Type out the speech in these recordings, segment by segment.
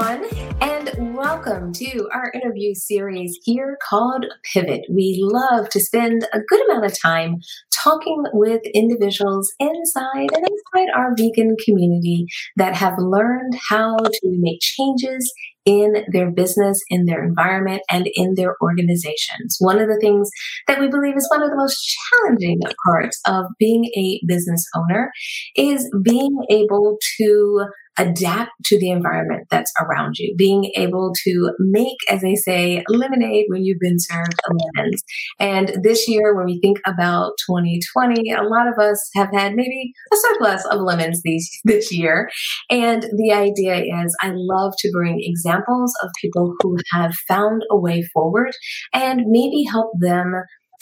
Everyone, and welcome to our interview series here called Pivot. We love to spend a good amount of time talking with individuals inside and outside our vegan community that have learned how to make changes in their business, in their environment, and in their organizations. One of the things that we believe is one of the most challenging parts of being a business owner is being able to adapt to the environment that's around you, being able to make, as they say, lemonade when you've been served lemons. And this year, when we think about 2020, a lot of us have had maybe a surplus of lemons these, this year. And the idea is I love to bring examples of people who have found a way forward and maybe help them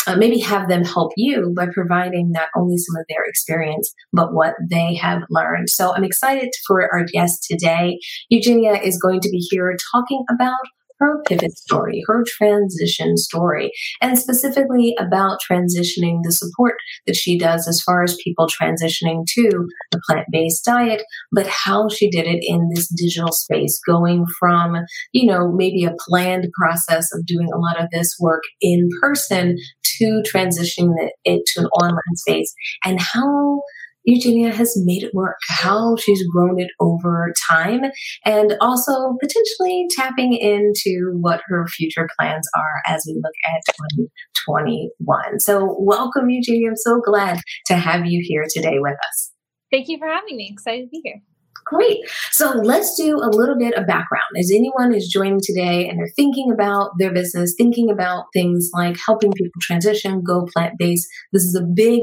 uh, maybe have them help you by providing not only some of their experience, but what they have learned. So I'm excited for our guest today. Eugenia is going to be here talking about her pivot story, her transition story, and specifically about transitioning the support that she does as far as people transitioning to a plant based diet, but how she did it in this digital space, going from, you know, maybe a planned process of doing a lot of this work in person to transitioning it to an online space and how Eugenia has made it work, how she's grown it over time, and also potentially tapping into what her future plans are as we look at 2021. So, welcome, Eugenia. I'm so glad to have you here today with us. Thank you for having me. Excited to be here. Great. So let's do a little bit of background. As anyone is joining today and they're thinking about their business, thinking about things like helping people transition, go plant based, this is a big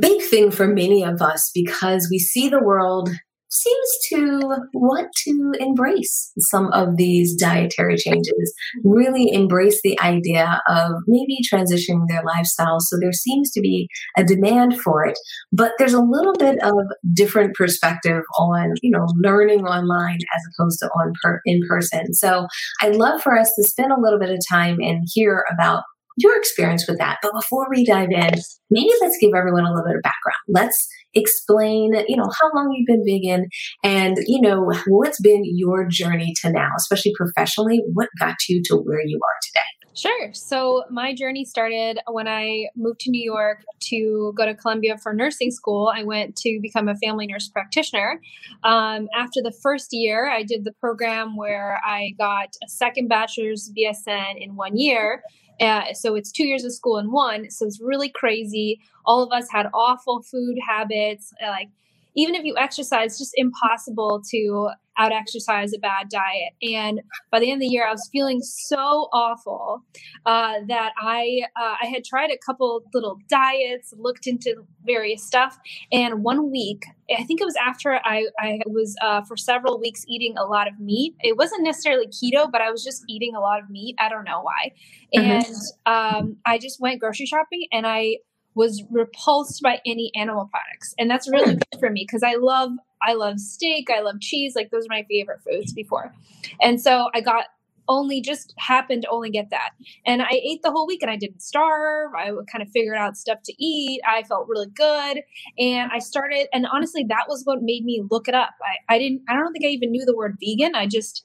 big thing for many of us because we see the world seems to want to embrace some of these dietary changes, really embrace the idea of maybe transitioning their lifestyle. So there seems to be a demand for it, but there's a little bit of different perspective on, you know, learning online as opposed to on per- in person. So I'd love for us to spend a little bit of time and hear about your experience with that. But before we dive in, maybe let's give everyone a little bit of background. Let's explain, you know, how long you've been vegan and, you know, what's been your journey to now, especially professionally. What got you to where you are today? Sure. So my journey started when I moved to New York to go to Columbia for nursing school. I went to become a family nurse practitioner. Um, after the first year, I did the program where I got a second bachelor's BSN in one year. Uh, so it's two years of school in one. So it's really crazy. All of us had awful food habits. Like, even if you exercise, just impossible to out exercise a bad diet. And by the end of the year, I was feeling so awful uh, that I uh, I had tried a couple little diets, looked into various stuff, and one week, I think it was after I I was uh, for several weeks eating a lot of meat. It wasn't necessarily keto, but I was just eating a lot of meat. I don't know why. Mm-hmm. And um, I just went grocery shopping, and I was repulsed by any animal products and that's really hmm. good for me because i love i love steak i love cheese like those are my favorite foods before. And so i got only just happened to only get that. And i ate the whole week and i didn't starve. I kind of figured out stuff to eat. I felt really good. And i started and honestly that was what made me look it up. I, I didn't i don't think i even knew the word vegan. I just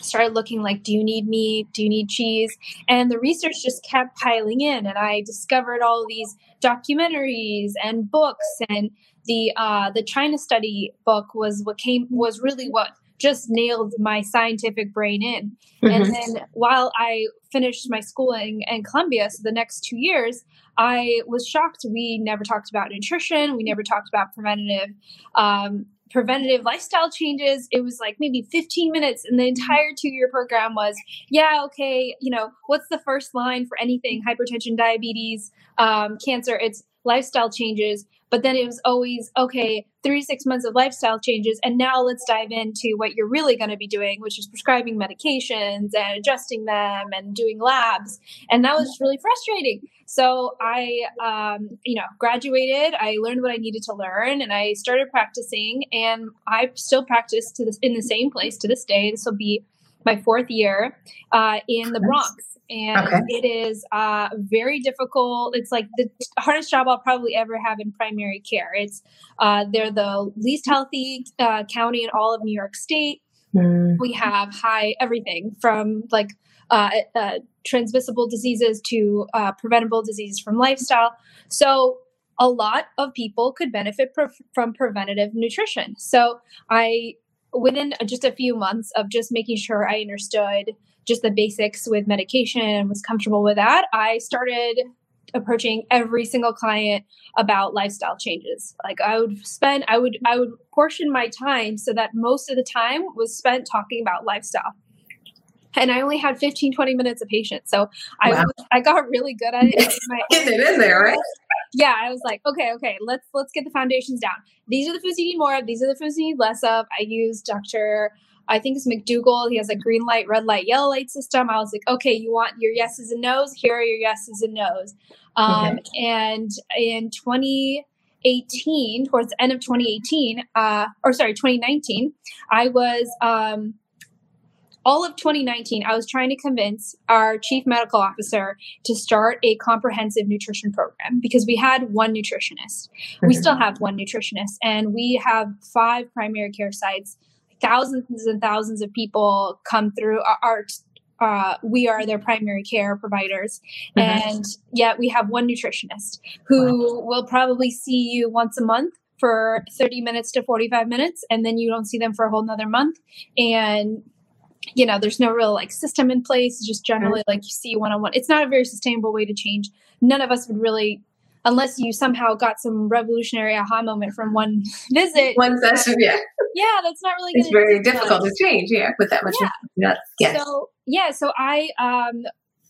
started looking like do you need meat? Do you need cheese? And the research just kept piling in and i discovered all these documentaries and books and the uh, the china study book was what came was really what just nailed my scientific brain in. Mm-hmm. and then while i finished my schooling in columbia so the next two years i was shocked. We never talked about nutrition. We never talked about preventative um, preventative lifestyle changes. It was like maybe 15 minutes and the entire two year program was yeah okay you know what's the first line for anything? Hypertension diabetes um, cancer it's lifestyle changes but then it was always okay three six months of lifestyle changes and now let's dive into what you're really going to be doing which is prescribing medications and adjusting them and doing labs. And that was really frustrating. So i um, you know graduated i learned what i needed to learn and i started practicing and i still practice to this in the same place to this day. This will be my fourth year uh, in the bronx and okay. it is uh, very difficult. It's like the hardest job I'll probably ever have in primary care. It's uh, they're the least healthy uh, county in all of New York State. Mm. We have high everything from like uh, uh, transmissible diseases to uh, preventable diseases from lifestyle. So a lot of people could benefit pre- from preventative nutrition. So I within just a few months of just making sure I understood just the basics with medication and was comfortable with that, I started approaching every single client about lifestyle changes. Like I would spend I would I would portion my time so that most of the time was spent talking about lifestyle. And I only had 15 20 minutes a patient. So I wow. I got really good at it. Get it in there, right? Yeah, I was like, okay, okay, let's let's get the foundations down. These are the foods you need more of, these are the foods you need less of. I used Dr. I think it's McDougall. He has a green light, red light, yellow light system. I was like, okay, you want your yeses and nos? Here are your yeses and nos. Um, okay. And in 2018, towards the end of 2018, uh, or sorry, 2019, I was um, all of 2019, I was trying to convince our chief medical officer to start a comprehensive nutrition program because we had one nutritionist. We still have one nutritionist, and we have five primary care sites thousands and thousands of people come through our, uh, we are their primary care providers. Mm-hmm. And yet we have one nutritionist who wow. will probably see you once a month for 30 minutes to 45 minutes. And then you don't see them for a whole nother month. And you know, there's no real like system in place. It's just generally like you see one on one. It's not a very sustainable way to change. None of us would really unless you somehow got some revolutionary aha moment from one visit. One session, yeah. Yeah, that's not really. It's very difficult to change, yeah, with that much. Yeah. Yes. So yeah, so I um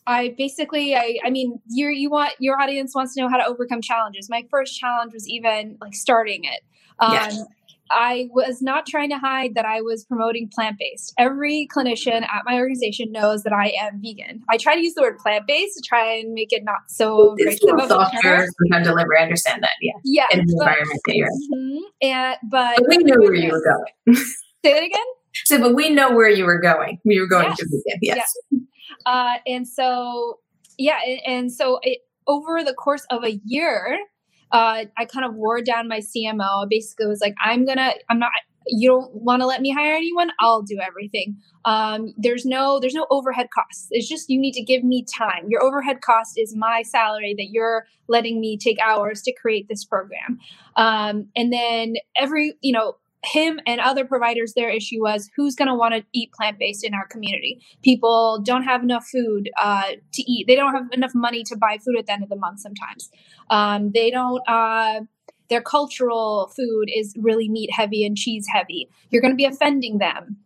I basically I I mean you you want your audience wants to know how to overcome challenges. My first challenge was even like starting it. Um, yes. I was not trying to hide that I was promoting plant based. Every clinician at my organization knows that I am vegan. I try to use the word plant based to try and make it not so it's more softer sometimes delivery. I understand that. Yeah. Yeah. In the but, environment that you're in. Mm-hmm, and but, but we knew where you were going. Say that again. So, but we know where you were going. We were going yes. to vegan. Yes. yes. Uh, and so, yeah, and, and so it, over the course of a year, uh, I kind of wore down my CMO. Basically was like, I'm gonna, I'm not. You don't want to let me hire anyone? I'll do everything. Um, there's no, there's no overhead costs. It's just you need to give me time. Your overhead cost is my salary that you're letting me take hours to create this program. Um, and then every, you know, him and other providers, their issue was who's going to want to eat plant based in our community. People don't have enough food uh, to eat. They don't have enough money to buy food at the end of the month. Sometimes um, they don't. Uh, their cultural food is really meat heavy and cheese heavy. You're going to be offending them.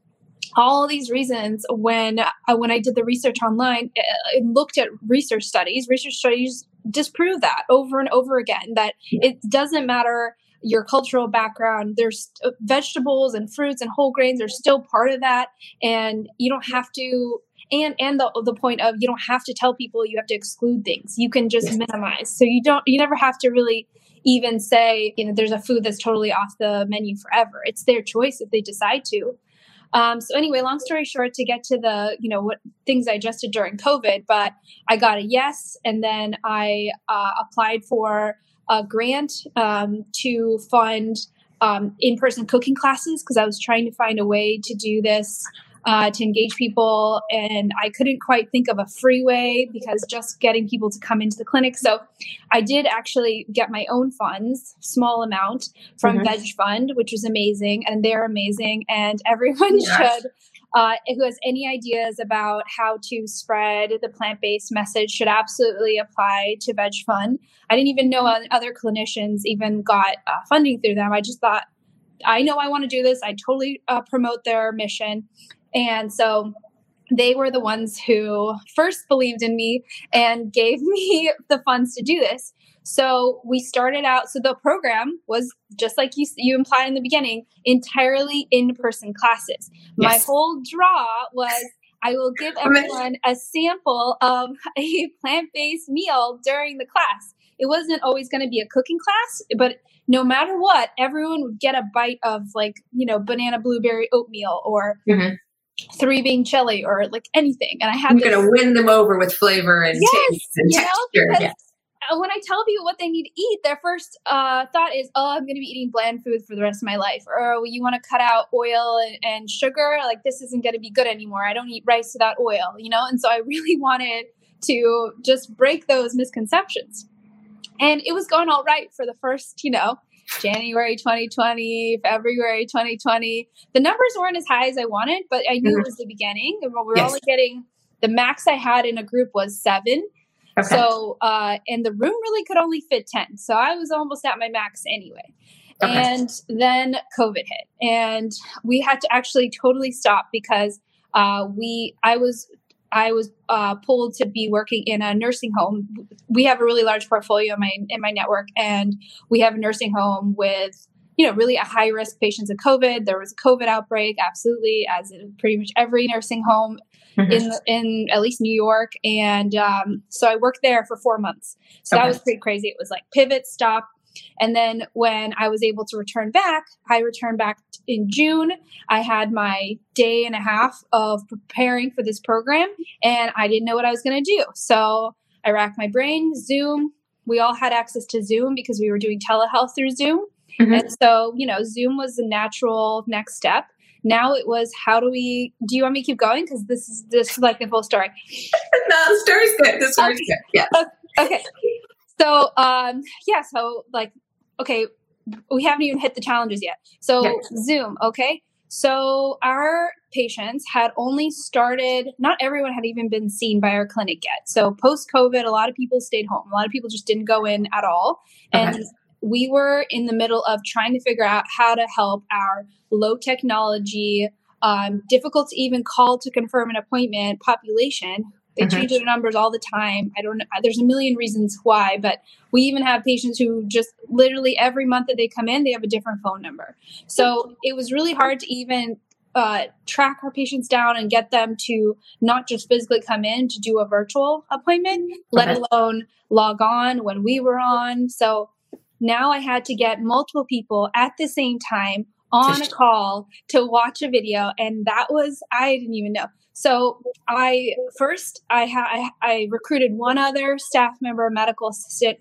All these reasons. When uh, when I did the research online, I looked at research studies. Research studies disprove that over and over again. That it doesn't matter your cultural background. There's uh, vegetables and fruits and whole grains are still part of that, and you don't have to. And and the the point of you don't have to tell people you have to exclude things. You can just minimize. So you don't you never have to really even say you know there's a food that's totally off the menu forever. It's their choice if they decide to. Um, so anyway, long story short, to get to the you know what things I adjusted during COVID, but I got a yes, and then I uh, applied for a grant um, to fund um, in-person cooking classes because I was trying to find a way to do this uh, to engage people, and I couldn't quite think of a free way because just getting people to come into the clinic. So I did actually get my own funds, small amount from mm-hmm. Veg Fund, which was amazing, and they're amazing, and everyone yes. should uh, who has any ideas about how to spread the plant based message should absolutely apply to Veg Fund. I didn't even know other clinicians even got uh, funding through them. I just thought, I know I want to do this. I totally uh, promote their mission. And so they were the ones who first believed in me and gave me the funds to do this. So we started out. So the program was just like you you implied in the beginning, entirely in person classes. Yes. My whole draw was I will give everyone a sample of a plant based meal during the class. It wasn't always going to be a cooking class, but no matter what, everyone would get a bite of like, you know, banana blueberry oatmeal or mm-hmm. three bean chili or like anything. And I had You're going to win them over with flavor and yes, taste and texture. Know, uh, when I tell people what they need to eat, their first uh, thought is, "Oh, I'm going to be eating bland food for the rest of my life," or oh, "You want to cut out oil and, and sugar? Like this isn't going to be good anymore. I don't eat rice without oil," you know. And so I really wanted to just break those misconceptions, and it was going all right for the first, you know, January 2020, February 2020. The numbers weren't as high as I wanted, but I knew mm-hmm. it was the beginning. And we were yes. only getting the max I had in a group was seven Okay. So, uh, and the room really could only fit 10. So I was almost at my max anyway. Okay. And then COVID hit, and we had to actually totally stop because uh, we, I was, I was uh, pulled to be working in a nursing home. We have a really large portfolio in my in my network, and we have a nursing home with you know really a high risk patients of COVID. There was a COVID outbreak, absolutely, as in pretty much every nursing home mm-hmm. in in at least New York, and um, so I worked there for four months. So okay. that was pretty crazy. It was like pivot, stop, and then when I was able to return back, I returned back in June. I had my day and a half of preparing for this program, and I didn't know what I was going to do. So I racked my brain. Zoom. We all had access to Zoom because we were doing telehealth through Zoom. Mm-hmm. And so, you know, Zoom was the natural next step. Now it was how do we? Do you want me to keep going? Because this is this is like the full story. no, the story's good. The story's okay. good. Yeah. Okay. So um, yeah. So like, okay, we haven't even hit the challenges yet. So yeah. Zoom. Okay. So our patients had only started, not everyone had even been seen by our clinic yet. So post COVID, a lot of people stayed home. A lot of people just didn't go in at all. And okay we were in the middle of trying to figure out how to help our low technology, um, difficult to even call to confirm an appointment population. They mm-hmm. change their numbers all the time. I don't know. There's a million reasons why, but we even have patients who just literally every month that they come in, they have a different phone number. So it was really hard to even uh, track our patients down and get them to not just physically come in to do a virtual appointment, let alone log on when we were on. So now I had to get multiple people at the same time on a call to watch a video and that was i didn't even know so i first i ha- I, recruited one other staff member a medical assistant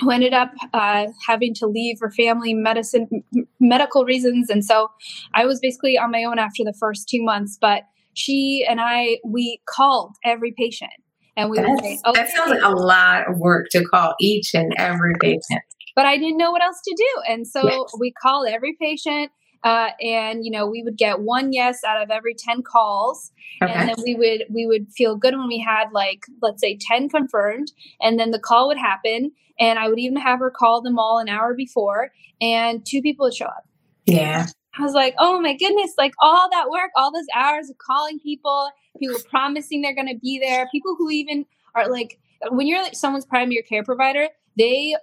who ended up uh, having to leave for family medicine m- medical reasons and so i was basically on my own after the first two months but she and i we called every patient and we say, okay. that sounds like a lot of work to call each and every patient but I didn't know what else to do. And so yes. we called every patient. Uh, and you know we would get one yes out of every 10 calls okay. and then we would we would feel good when we had like let's say 10 confirmed and then the call would happen and i would even have her call them all an hour before and two people would show up yeah i was like oh my goodness like all that work all those hours of calling people people promising they're going to be there people who even are like when you're like someone's primary care provider they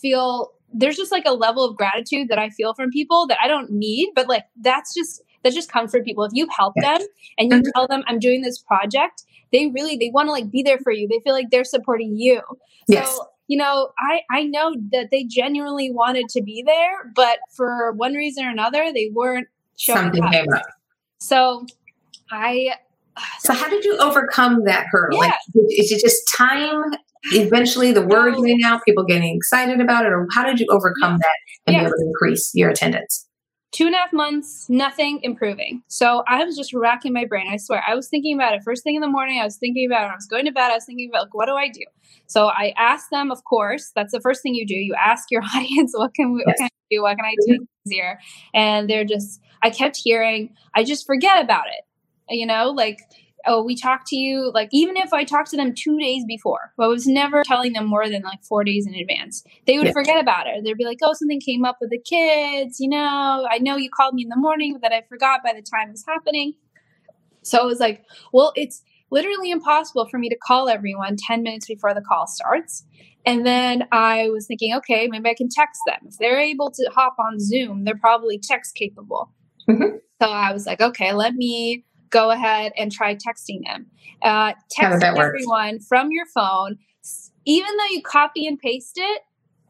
feel there's just like a level of gratitude that I feel from people that I don't need, but like that's just that just comes from people. If you help them and you mm-hmm. tell them I'm doing this project, they really they want to like be there for you. They feel like they're supporting you. Yes. So, you know, I I know that they genuinely wanted to be there, but for one reason or another, they weren't showing Something up. So I so how did you overcome that hurdle? Yeah. Like is it just time eventually the word getting out, people getting excited about it, or how did you overcome that and be able to increase your attendance? Two and a half months, nothing improving. So I was just racking my brain. I swear, I was thinking about it first thing in the morning. I was thinking about it. I was going to bed. I was thinking about like, what do I do? So I asked them. Of course, that's the first thing you do. You ask your audience, what can we, yes. what can I do? What can I do mm-hmm. easier? And they're just. I kept hearing. I just forget about it. You know, like oh, we talked to you, like even if I talked to them two days before, I was never telling them more than like four days in advance. They would yeah. forget about it. They'd be like, oh, something came up with the kids, you know, I know you called me in the morning, but I forgot by the time it was happening. So it was like, well, it's literally impossible for me to call everyone 10 minutes before the call starts. And then I was thinking, okay, maybe I can text them. If they're able to hop on Zoom, they're probably text capable. Mm-hmm. So I was like, okay, let me go ahead and try texting them. Uh, text everyone work? from your phone, even though you copy and paste it.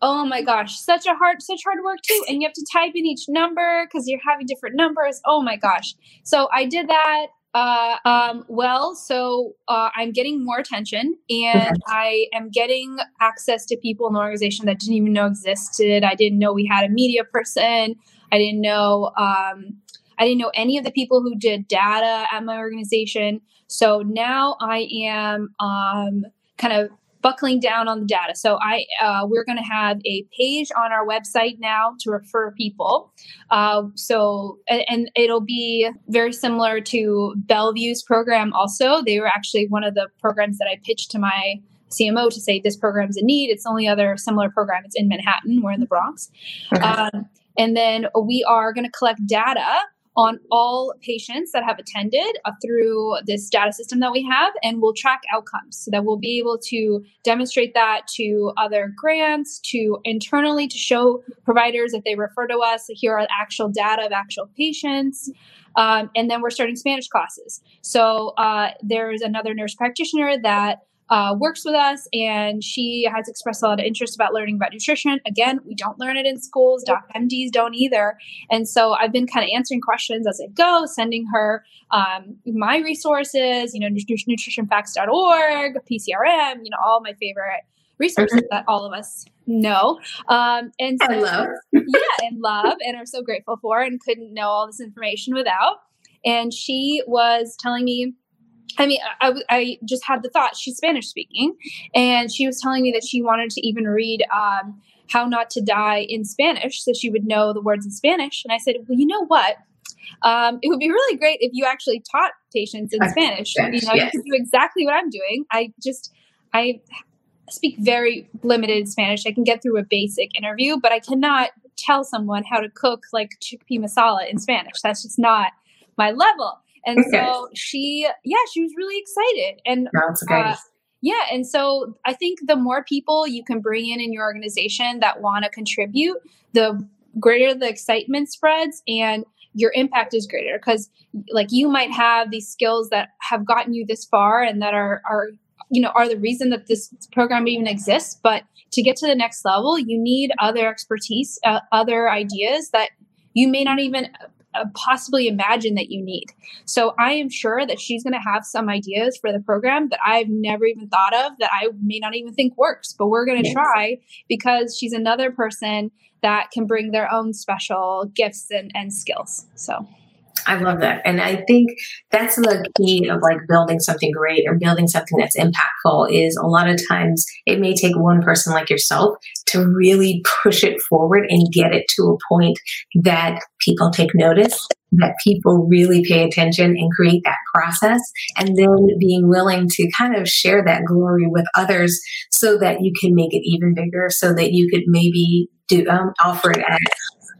Oh my gosh, such a hard, such hard work too. And you have to type in each number because you're having different numbers. Oh my gosh. So I did that. Uh, um, well, so uh, I'm getting more attention and I am getting access to people in the organization that didn't even know existed. I didn't know we had a media person. I didn't know um, I didn't know any of the people who did data at my organization. So now I am um, kind of buckling down on the data. So I uh, we're going to have a page on our website now to refer people. Uh, so and, and, it'll be very similar to Bellevue's program. Also, they were actually one of the programs that I pitched to my CMO to say this program's in need. It's the only other similar program. It's in Manhattan. We're in the Bronx. Okay. Um, and then we are going to collect data on all patients that have attended uh, through this data system that we have, and we'll track outcomes so that we'll be able to demonstrate that to other grants, to internally to show providers if they refer to us, here are actual data of actual patients. Um, and then we're starting Spanish classes. So uh, there's another nurse practitioner that uh, works with us, and she has expressed a lot of interest about learning about nutrition. Again, we don't learn it in schools. Doc MDs don't either. And so I've been kind of answering questions as I go, sending her um, my resources, you know, nutritionfacts.org, PCRM, you know, all my favorite resources mm-hmm. that all of us know. Um, and so, I love. yeah, and love, and are so grateful for, and couldn't know all this information without. And she was telling me I mean, I, I just had the thought she's Spanish speaking, and she was telling me that she wanted to even read um, How Not to Die in Spanish so she would know the words in Spanish. And I said, Well, you know what? Um, it would be really great if you actually taught patients in Spanish. Spanish. You know, yes. you do exactly what I'm doing. I just, I speak very limited Spanish. I can get through a basic interview, but I cannot tell someone how to cook like chickpea masala in Spanish. That's just not my level. And okay. so she, yeah, she was really excited. And. Uh, yeah. And so I think the more people you can bring in in your organization that want to contribute, the greater the excitement spreads and your impact is greater because like you might have these skills that have gotten you this far and that are are you know are the reason that this program even exists but to get to the next level you need other expertise uh, other ideas that you may not even Uh, possibly imagine that you need. So I am sure that she's going to have some ideas for the program that I've never even thought of that I may not even think works, but we're going to try because she's another person that can bring their own special gifts and, and skills. So I love that. And I think that's the key of like building something great or building something that's impactful is a lot of times it may take one person like yourself to really push it forward and get it to a point that people take notice, that people really pay attention and create that process. And then being willing to kind of share that glory with others so that you can make it even bigger, so that you could maybe do um, offer it as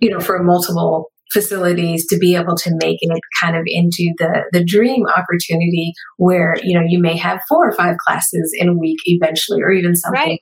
you know, for multiple facilities to be able to make it kind of into the the dream opportunity where you know you may have four or five classes in a week eventually or even something right.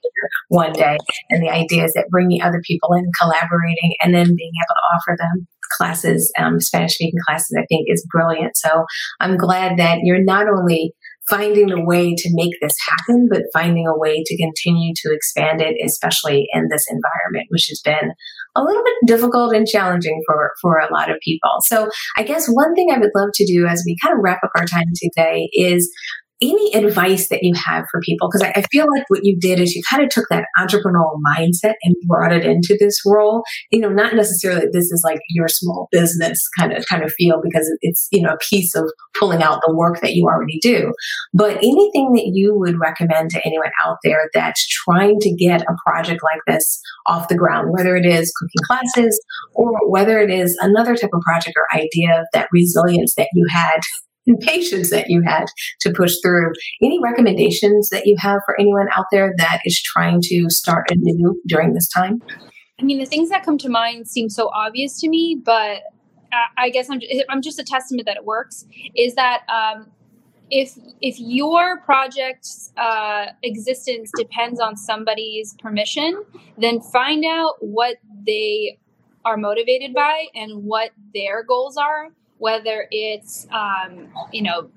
one day and the idea is that bringing other people in collaborating and then being able to offer them classes um, spanish speaking classes i think is brilliant so i'm glad that you're not only finding a way to make this happen, but finding a way to continue to expand it, especially in this environment, which has been a little bit difficult and challenging for, for a lot of people. So I guess one thing I would love to do as we kind of wrap up our time today is any advice that you have for people? Because I, I, feel like what you did is you kind of took that entrepreneurial mindset and brought it into this role. You know, not necessarily this is like your small business kind of kind of feel because it's you know a piece of pulling out the work that you already do. But anything that you would recommend to anyone out there that's trying to get a project like this off the ground, whether it is cooking classes or whether it is another type of project or idea, that resilience that you had and patience that you had to push through. Any recommendations that you have for anyone out there that is trying to start anew during this time? I mean, the things that come to mind seem so obvious to me, but I guess I'm, I'm just a testament that it works is that um, if if your project's uh, existence depends on somebody's permission, then find out what they are motivated by and what their goals are. Whether it's um, you know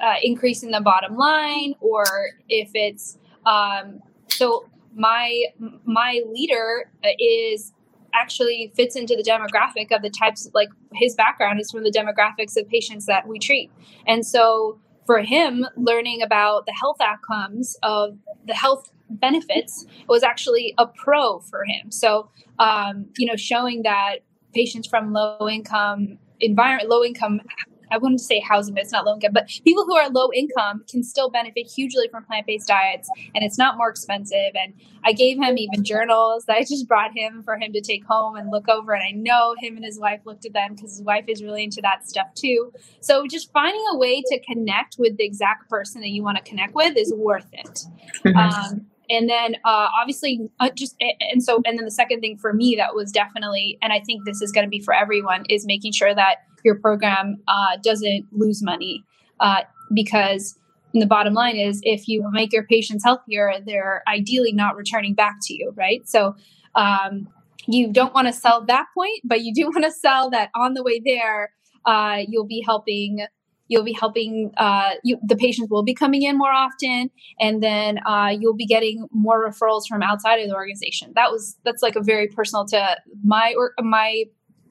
uh, increasing the bottom line or if it's um, so my my leader is actually fits into the demographic of the types like his background is from the demographics of patients that we treat and so for him, learning about the health outcomes of the health benefits was actually a pro for him. So, um, you know, showing that patients from low income environment, low income I wouldn't say housing, but it's not low income, but people who are low income can still benefit hugely from plant based diets and it's not more expensive. And I gave him even journals that I just brought him for him to take home and look over. And I know him and his wife looked at them because his wife is really into that stuff too. So just finding a way to connect with the exact person that you want to connect with is worth it. Mm-hmm. Um, and then uh, obviously uh, just and so and then the second thing for me that was definitely and i think this is going to be for everyone is making sure that your program uh, doesn't lose money. Uh, because the bottom line is if you make your patients healthier they're ideally not returning back to you right? So um, you don't want to sell that point but you do want to sell that on the way there uh, you'll be helping you'll be helping uh, you, the patients will be coming in more often and then uh, you'll be getting more referrals from outside of the organization. That was that's like a very personal to my or my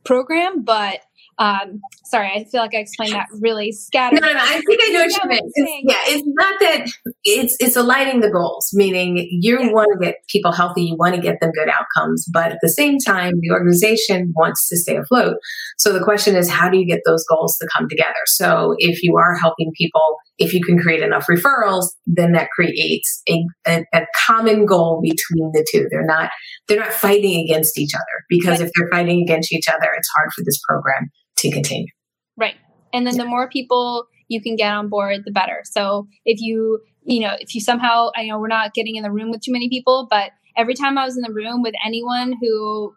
program but um, sorry, I feel like I explained that really scattered. No, no, no. I think I know what you meant. Yeah, it's not that it's it's aligning the goals, meaning you yeah. want to get people healthy, you want to get them good outcomes, but at the same time, the organization wants to stay afloat. So the question is, how do you get those goals to come together? So if you are helping people, if you can create enough referrals, then that creates a, a, a common goal between the two. They're not they're not fighting against each other because right. if they're fighting against each other, it's hard for this program to continue. Right. And then the more people you can get on board, the better. So if you, you know, if you somehow, I know we're not getting in the room with too many people, but every time I was in the room with anyone who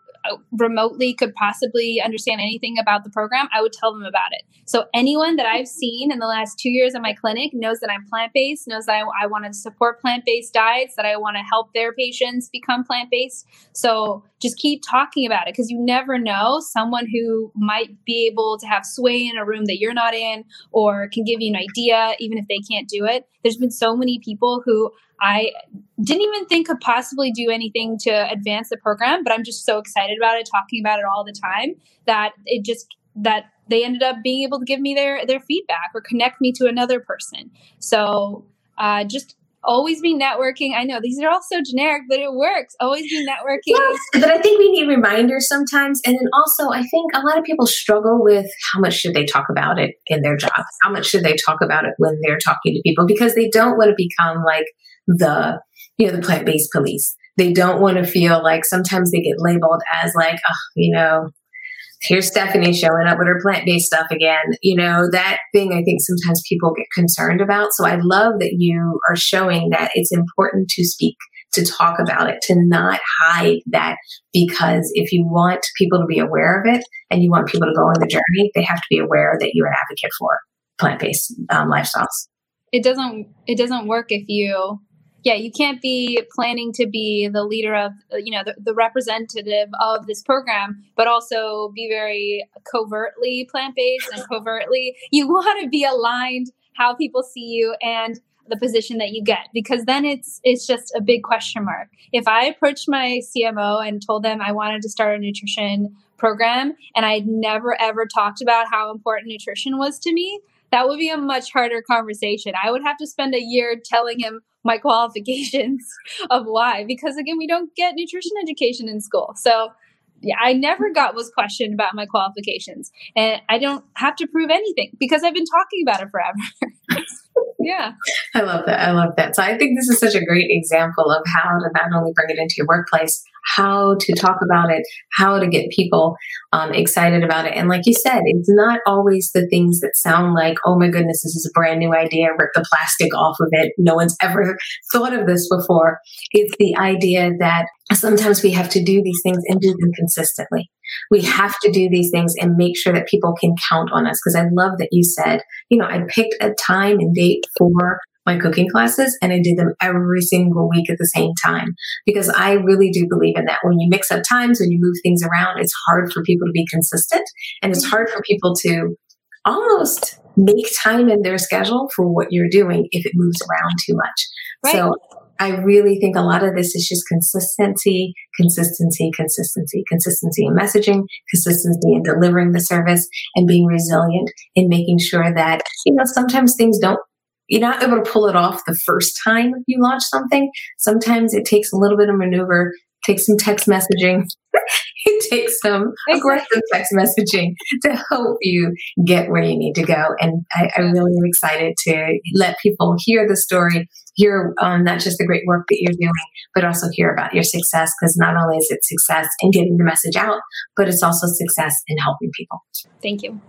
remotely could possibly understand anything about the program, I would tell them about it. So anyone that I've seen in the last two years in my clinic knows that I'm plant based, knows that I, I want to support plant based diets, that I want to help their patients become plant based. So just keep talking about it because you never know someone who might be able to have sway in a room that you're not in or can give you an idea even if they can't do it. There's been so many people who I didn't even think could possibly do anything to advance the program, but I'm just so excited about it, talking about it all the time that it just that they ended up being able to give me their their feedback or connect me to another person. So uh, just always be networking. I know these are all so generic, but it works. Always be networking. Yes, but I think we need reminders sometimes. And then also, I think a lot of people struggle with how much should they talk about it in their job? How much should they talk about it when they're talking to people? Because they don't want to become like the you know the plant-based police they don't want to feel like sometimes they get labeled as like oh, you know here's stephanie showing up with her plant-based stuff again. You know that thing i think sometimes people get concerned about. So i love that you are showing that it's important to speak to talk about it to not hide that because if you want people to be aware of it and you want people to go on the journey they have to be aware that you're an advocate for plant-based um, lifestyles. It doesn't it doesn't work if you yeah, you can't be planning to be the leader of, you know, the, the representative of this program, but also be very covertly plant based and covertly. You want to be aligned how people see you and the position that you get because then it's it's just a big question mark. If I approached my CMO and told them I wanted to start a nutrition program and I'd never ever talked about how important nutrition was to me, that would be a much harder conversation. I would have to spend a year telling him my qualifications of why, because again, we don't get nutrition education in school. So yeah, I never got was questioned about my qualifications, and I don't have to prove anything because I've been talking about it forever. yeah, I love that. I love that. So I think this is such a great example of how to not only bring it into your workplace, how to talk about it, how to get people um, excited about it. And like you said, it's not always the things that sound like, oh my goodness, this is a brand new idea, rip the plastic off of it. No one's ever thought of this before. It's the idea that sometimes we have to do these things and do them consistently. We have to do these things and make sure that people can count on us. Because I love that you said, you know, I picked a time and date for my cooking classes and I did them every single week at the same time because I really do believe in that. When you mix up times, when you move things around, it's hard for people to be consistent and it's hard for people to almost make time in their schedule for what you're doing if it moves around too much. Right. So I really think a lot of this is just consistency, consistency, consistency, consistency in messaging, consistency in delivering the service, and being resilient in making sure that, you know, sometimes things don't you're not able to pull it off the first time you launch something. Sometimes it takes a little bit of maneuver, takes some text messaging, it takes some aggressive text messaging to help you get where you need to go. And I, I really am excited to let people hear the story, hear um, not just the great work that you're doing, but also hear about your success. Because not only is it success in getting the message out, but it's also success in helping people. Thank you.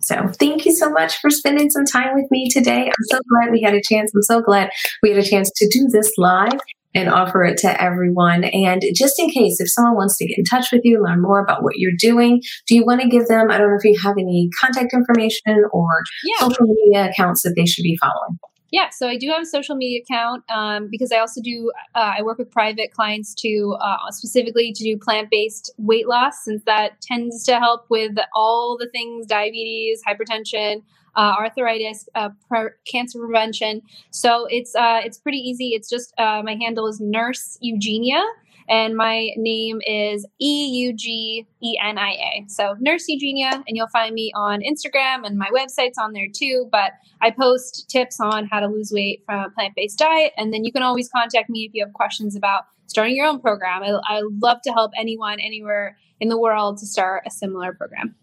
So thank you so much for spending some time with me today. I'm so glad we had a chance. I'm so glad we had a chance to do this live and offer it to everyone. And just in case, if someone wants to get in touch with you, learn more about what you're doing, do you want to give them, I don't know if you have any contact information or yeah. social media accounts that they should be following? Yeah, so I do have a social media account um, because I also do. Uh, I work with private clients to uh, specifically to do plant based weight loss, since that tends to help with all the things diabetes, hypertension, uh, arthritis, uh, pre- cancer prevention. So it's uh, it's pretty easy. It's just uh, my handle is Nurse Eugenia and my name is E U G E N I A. So Nurse Eugenia, and you'll find me on Instagram and my website's on there too. But I post tips on how to lose weight from a plant based diet, and then you can always contact me if you have questions about starting your own program. I, I love to help anyone anywhere in the world to start a similar program.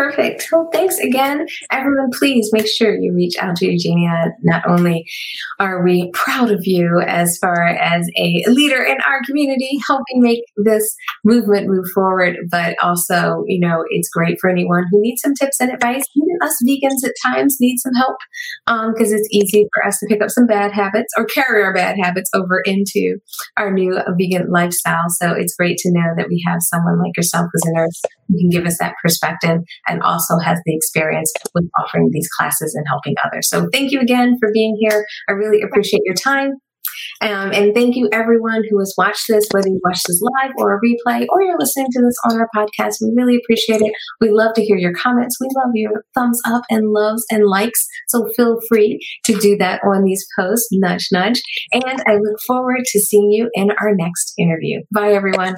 Perfect. Well, thanks again. Everyone, please make sure you reach out to Eugenia. Not only are we proud of you as far as a leader in our community, helping make this movement move forward, but also, you know, it's great for anyone who needs some tips and advice. Even us vegans at times need some help because um, it's easy for us to pick up some bad habits or carry our bad habits over into our new vegan lifestyle. So it's great to know that we have someone like yourself who's a nurse who can give us that perspective and also has the experience with offering these classes and helping others. So thank you again for being here. I really appreciate your time. Um, and thank you everyone who has watched this, whether you watch this live or a replay or you're listening to this on our podcast. We really appreciate it. We love to hear your comments. We love your thumbs up and loves and likes. So feel free to do that on these posts. Nudge, nudge. And I look forward to seeing you in our next interview. Bye, everyone.